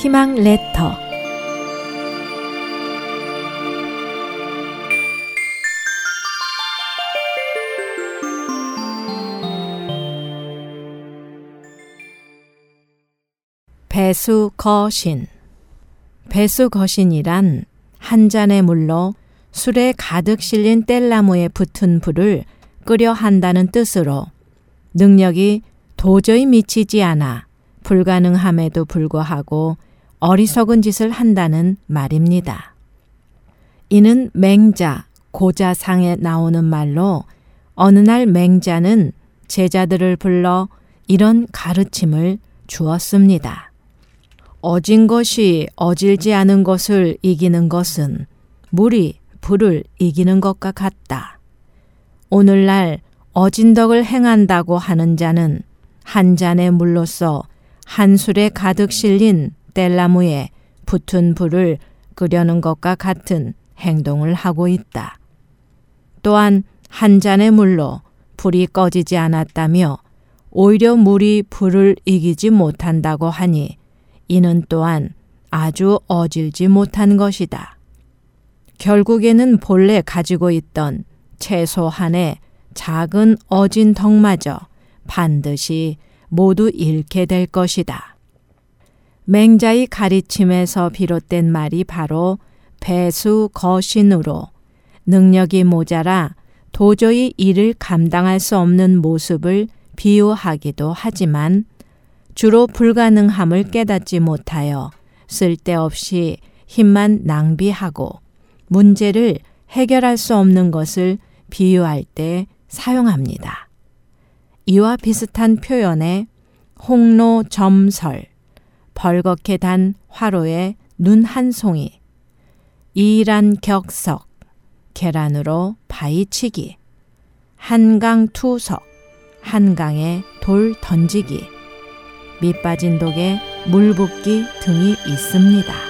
희망 레터. 배수 거신. 배수 거신이란 한 잔의 물로 술에 가득 실린 뗄나무에 붙은 불을 끄려 한다는 뜻으로 능력이 도저히 미치지 않아 불가능함에도 불구하고 어리석은 짓을 한다는 말입니다. 이는 맹자, 고자상에 나오는 말로 어느 날 맹자는 제자들을 불러 이런 가르침을 주었습니다. 어진 것이 어질지 않은 것을 이기는 것은 물이 불을 이기는 것과 같다. 오늘날 어진덕을 행한다고 하는 자는 한 잔의 물로써 한 술에 가득 실린 뗄나무에 붙은 불을 끄려는 것과 같은 행동을 하고 있다. 또한 한 잔의 물로 불이 꺼지지 않았다며 오히려 물이 불을 이기지 못한다고 하니 이는 또한 아주 어질지 못한 것이다. 결국에는 본래 가지고 있던 최소한의 작은 어진 덕마저 반드시 모두 잃게 될 것이다. 맹자의 가르침에서 비롯된 말이 바로 배수 거신으로 능력이 모자라 도저히 이를 감당할 수 없는 모습을 비유하기도 하지만 주로 불가능함을 깨닫지 못하여 쓸데없이 힘만 낭비하고 문제를 해결할 수 없는 것을 비유할 때 사용합니다. 이와 비슷한 표현에 홍로 점설, 벌겋게 단 화로에 눈 한 송이, 이란 격석, 계란으로 바위치기, 한강 투석, 한강에 돌 던지기, 밑빠진 독에 물 붓기 등이 있습니다.